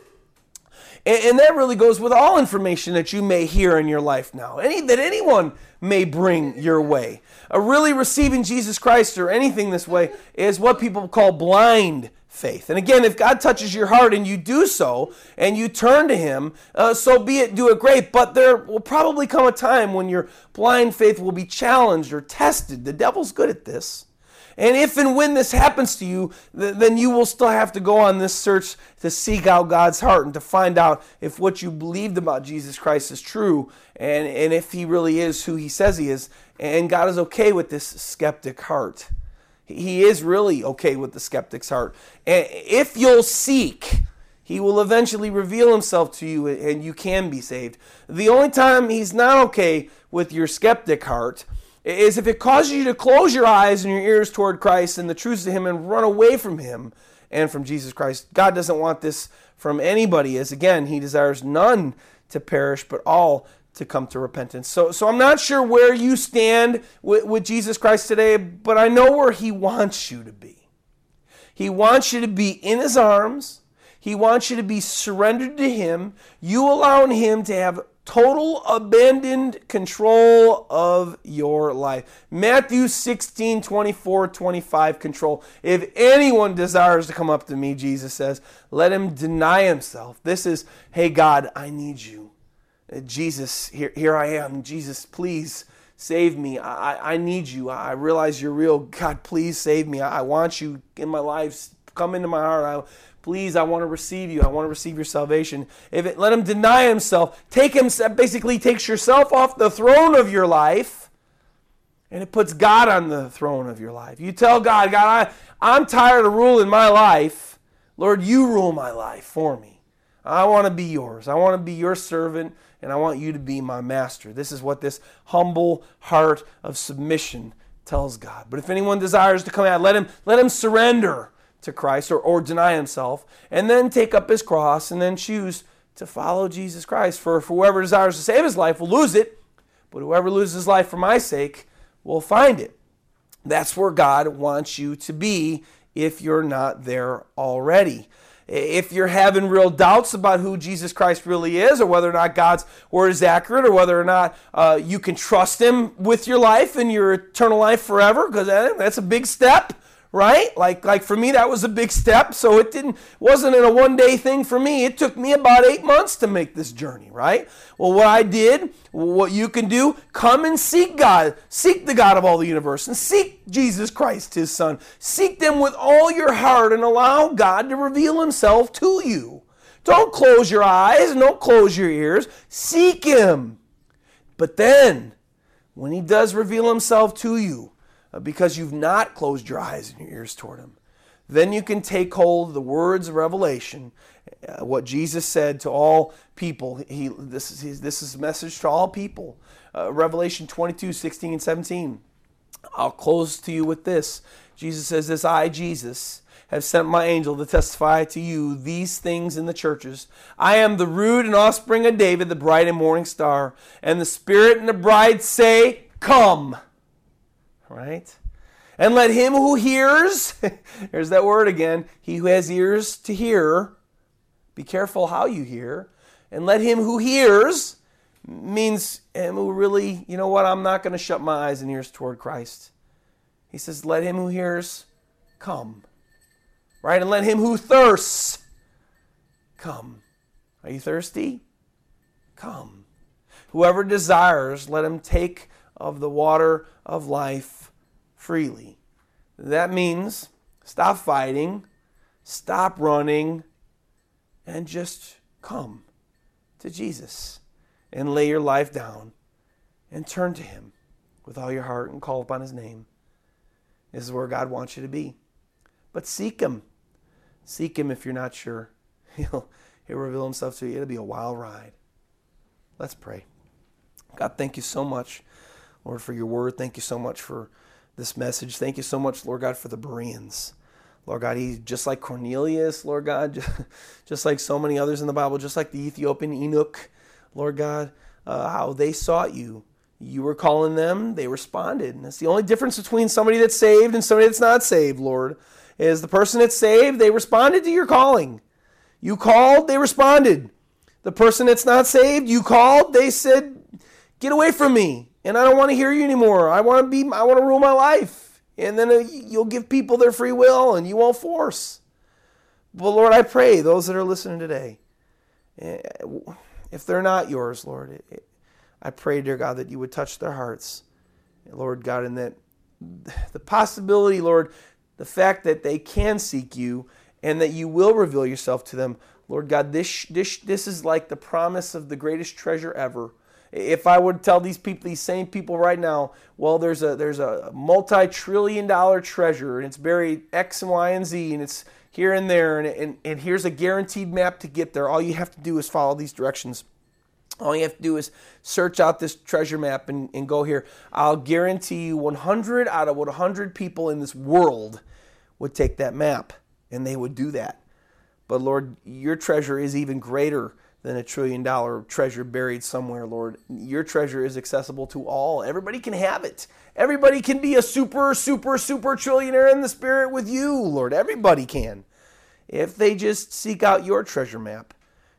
And, and, that really goes with all information that you may hear in your life now, any, that anyone may bring your way. Really receiving Jesus Christ or anything this way is what people call blind faith. And again, if God touches your heart and you do so and you turn to Him, uh, so be it, do it great. But there will probably come a time when your blind faith will be challenged or tested. The devil's good at this. And if and when this happens to you, then you will still have to go on this search to seek out God's heart and to find out if what you believed about Jesus Christ is true and, and if he really is who he says he is. And God is okay with this skeptic heart. He is really okay with the skeptic's heart. And if you'll seek, he will eventually reveal himself to you and you can be saved. The only time he's not okay with your skeptic heart is if it causes you to close your eyes and your ears toward Christ and the truths of Him and run away from Him and from Jesus Christ. God doesn't want this from anybody, as again, He desires none to perish, but all to come to repentance. So, so I'm not sure where you stand with, with Jesus Christ today, but I know where He wants you to be. He wants you to be in His arms. He wants you to be surrendered to Him. You allowing Him to have total abandoned control of your life. Matthew 16, 24, 25, control. If anyone desires to come up to me, Jesus says, let him deny himself. This is, hey, God, I need you. Uh, Jesus, here, here I am. Jesus, please save me. I, I need you. I realize you're real. God, please save me. I, I want you in my life. Come into my heart. I, Please, I want to receive you. I want to receive your salvation. If it, let him deny himself, take him basically takes yourself off the throne of your life, and it puts God on the throne of your life. You tell God, God, I, I'm tired of ruling my life. Lord, you rule my life for me. I want to be yours. I want to be your servant and I want you to be my master. This is what this humble heart of submission tells God. But if anyone desires to come out, let him let him surrender to Christ or, or deny himself, and then take up his cross and then choose to follow Jesus Christ. For, for whoever desires to save his life will lose it, but whoever loses his life for my sake will find it. That's where God wants you to be if you're not there already. If you're having real doubts about who Jesus Christ really is, or whether or not God's word is accurate, or whether or not uh, you can trust Him with your life and your eternal life forever, because that's a big step right? Like like for me that was a big step. So it didn't wasn't in a one day thing for me. It took me about 8 months to make this journey, right? Well, what I did, what you can do, come and seek God. Seek the God of all the universe and seek Jesus Christ his son. Seek them with all your heart and allow God to reveal himself to you. Don't close your eyes, don't close your ears. Seek him. But then when he does reveal himself to you, because you've not closed your eyes and your ears toward him. Then you can take hold of the words of Revelation, uh, what Jesus said to all people. He, this, is, this is a message to all people. Uh, Revelation 22, 16, and 17. I'll close to you with this. Jesus says, This I, Jesus, have sent my angel to testify to you these things in the churches. I am the root and offspring of David, the bright and morning star. And the Spirit and the bride say, Come right? And let him who hears, there's that word again, he who has ears to hear, be careful how you hear. And let him who hears means him who really, you know what, I'm not going to shut my eyes and ears toward Christ. He says, let him who hears come. Right? And let him who thirsts come. Are you thirsty? Come. Whoever desires, let him take of the water of life freely. That means stop fighting, stop running, and just come to Jesus and lay your life down and turn to Him with all your heart and call upon His name. This is where God wants you to be. But seek Him. Seek Him if you're not sure. He'll, he'll reveal Himself to you. It'll be a wild ride. Let's pray. God, thank you so much Lord, for your word. Thank you so much for this message. Thank you so much, Lord God, for the Bereans. Lord God, he just like Cornelius, Lord God, just like so many others in the Bible, just like the Ethiopian eunuch, Lord God, uh, how they sought you. You were calling them, they responded. And that's the only difference between somebody that's saved and somebody that's not saved, Lord, is the person that's saved, they responded to your calling. You called, they responded. The person that's not saved, you called, they said, Get away from me and I don't want to hear you anymore. I want to be I want to rule my life. And then uh, you'll give people their free will and you won't force. But Lord, I pray those that are listening today, eh, if they're not yours, Lord, I pray, dear God, that you would touch their hearts, Lord God, and that the possibility, Lord, the fact that they can seek you and that you will reveal yourself to them, Lord God, this, this, this is like the promise of the greatest treasure ever if I would tell these people, these same people right now, well, there's a there's a multi-trillion dollar treasure and it's buried X and Y and Z and it's here and there and, and, and here's a guaranteed map to get there. All you have to do is follow these directions. All you have to do is search out this treasure map and, and go here. I'll guarantee you 100 out of 100 people in this world would take that map and they would do that. But Lord, your treasure is even greater than a trillion dollar treasure buried somewhere, Lord. Your treasure is accessible to all. Everybody can have it. Everybody can be a super, super, super trillionaire in the spirit with you, Lord. Everybody can. If they just seek out your treasure map,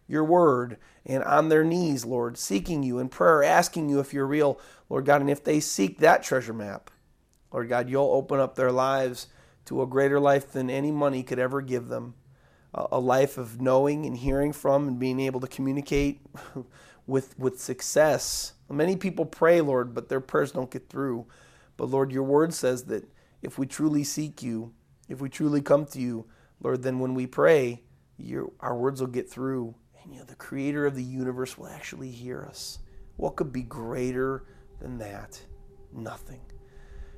your word, and on their knees, Lord, seeking you in prayer, asking you if you're real, Lord God. And if they seek that treasure map, Lord God, you'll open up their lives to a greater life than any money could ever give them a life of knowing and hearing from and being able to communicate with with success. Many people pray, Lord, but their prayers don't get through. But Lord, your word says that if we truly seek you, if we truly come to you, Lord, then when we pray, your, our words will get through, and you know, the creator of the universe will actually hear us. What could be greater than that? Nothing.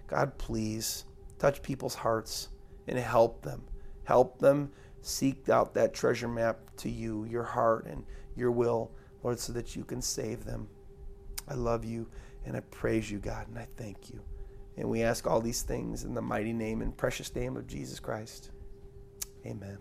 God, please touch people's hearts and help them. Help them seek out that treasure map to you, your heart and your will, Lord, so that you can save them. I love you and I praise you, God, and I thank you. And we ask all these things in the mighty name and precious name of Jesus Christ. Amen.